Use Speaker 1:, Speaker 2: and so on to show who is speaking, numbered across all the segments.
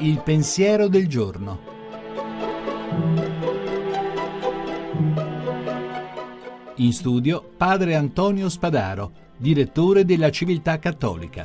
Speaker 1: Il pensiero del giorno. In studio padre Antonio Spadaro, direttore della Civiltà Cattolica.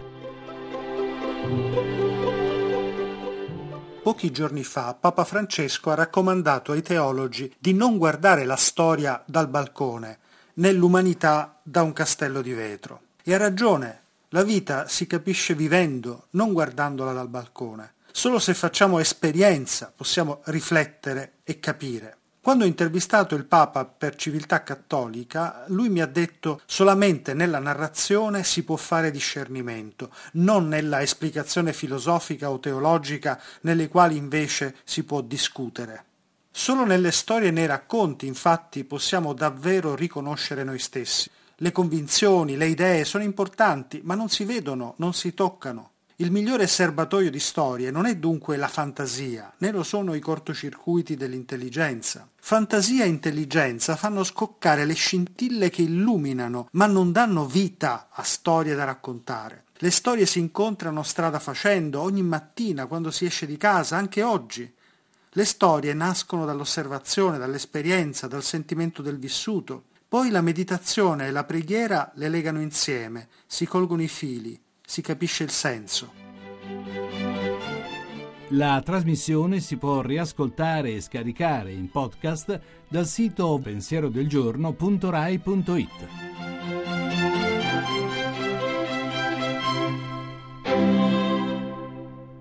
Speaker 2: Pochi giorni fa Papa Francesco ha raccomandato ai teologi di non guardare la storia dal balcone, né l'umanità da un castello di vetro. E ha ragione, la vita si capisce vivendo, non guardandola dal balcone. Solo se facciamo esperienza possiamo riflettere e capire. Quando ho intervistato il Papa per Civiltà Cattolica, lui mi ha detto solamente nella narrazione si può fare discernimento, non nella esplicazione filosofica o teologica nelle quali invece si può discutere. Solo nelle storie e nei racconti, infatti, possiamo davvero riconoscere noi stessi. Le convinzioni, le idee sono importanti, ma non si vedono, non si toccano. Il migliore serbatoio di storie non è dunque la fantasia, né lo sono i cortocircuiti dell'intelligenza. Fantasia e intelligenza fanno scoccare le scintille che illuminano, ma non danno vita a storie da raccontare. Le storie si incontrano strada facendo, ogni mattina quando si esce di casa, anche oggi. Le storie nascono dall'osservazione, dall'esperienza, dal sentimento del vissuto. Poi la meditazione e la preghiera le legano insieme, si colgono i fili, si capisce il senso.
Speaker 1: La trasmissione si può riascoltare e scaricare in podcast dal sito pensierodelgiorno.rai.it.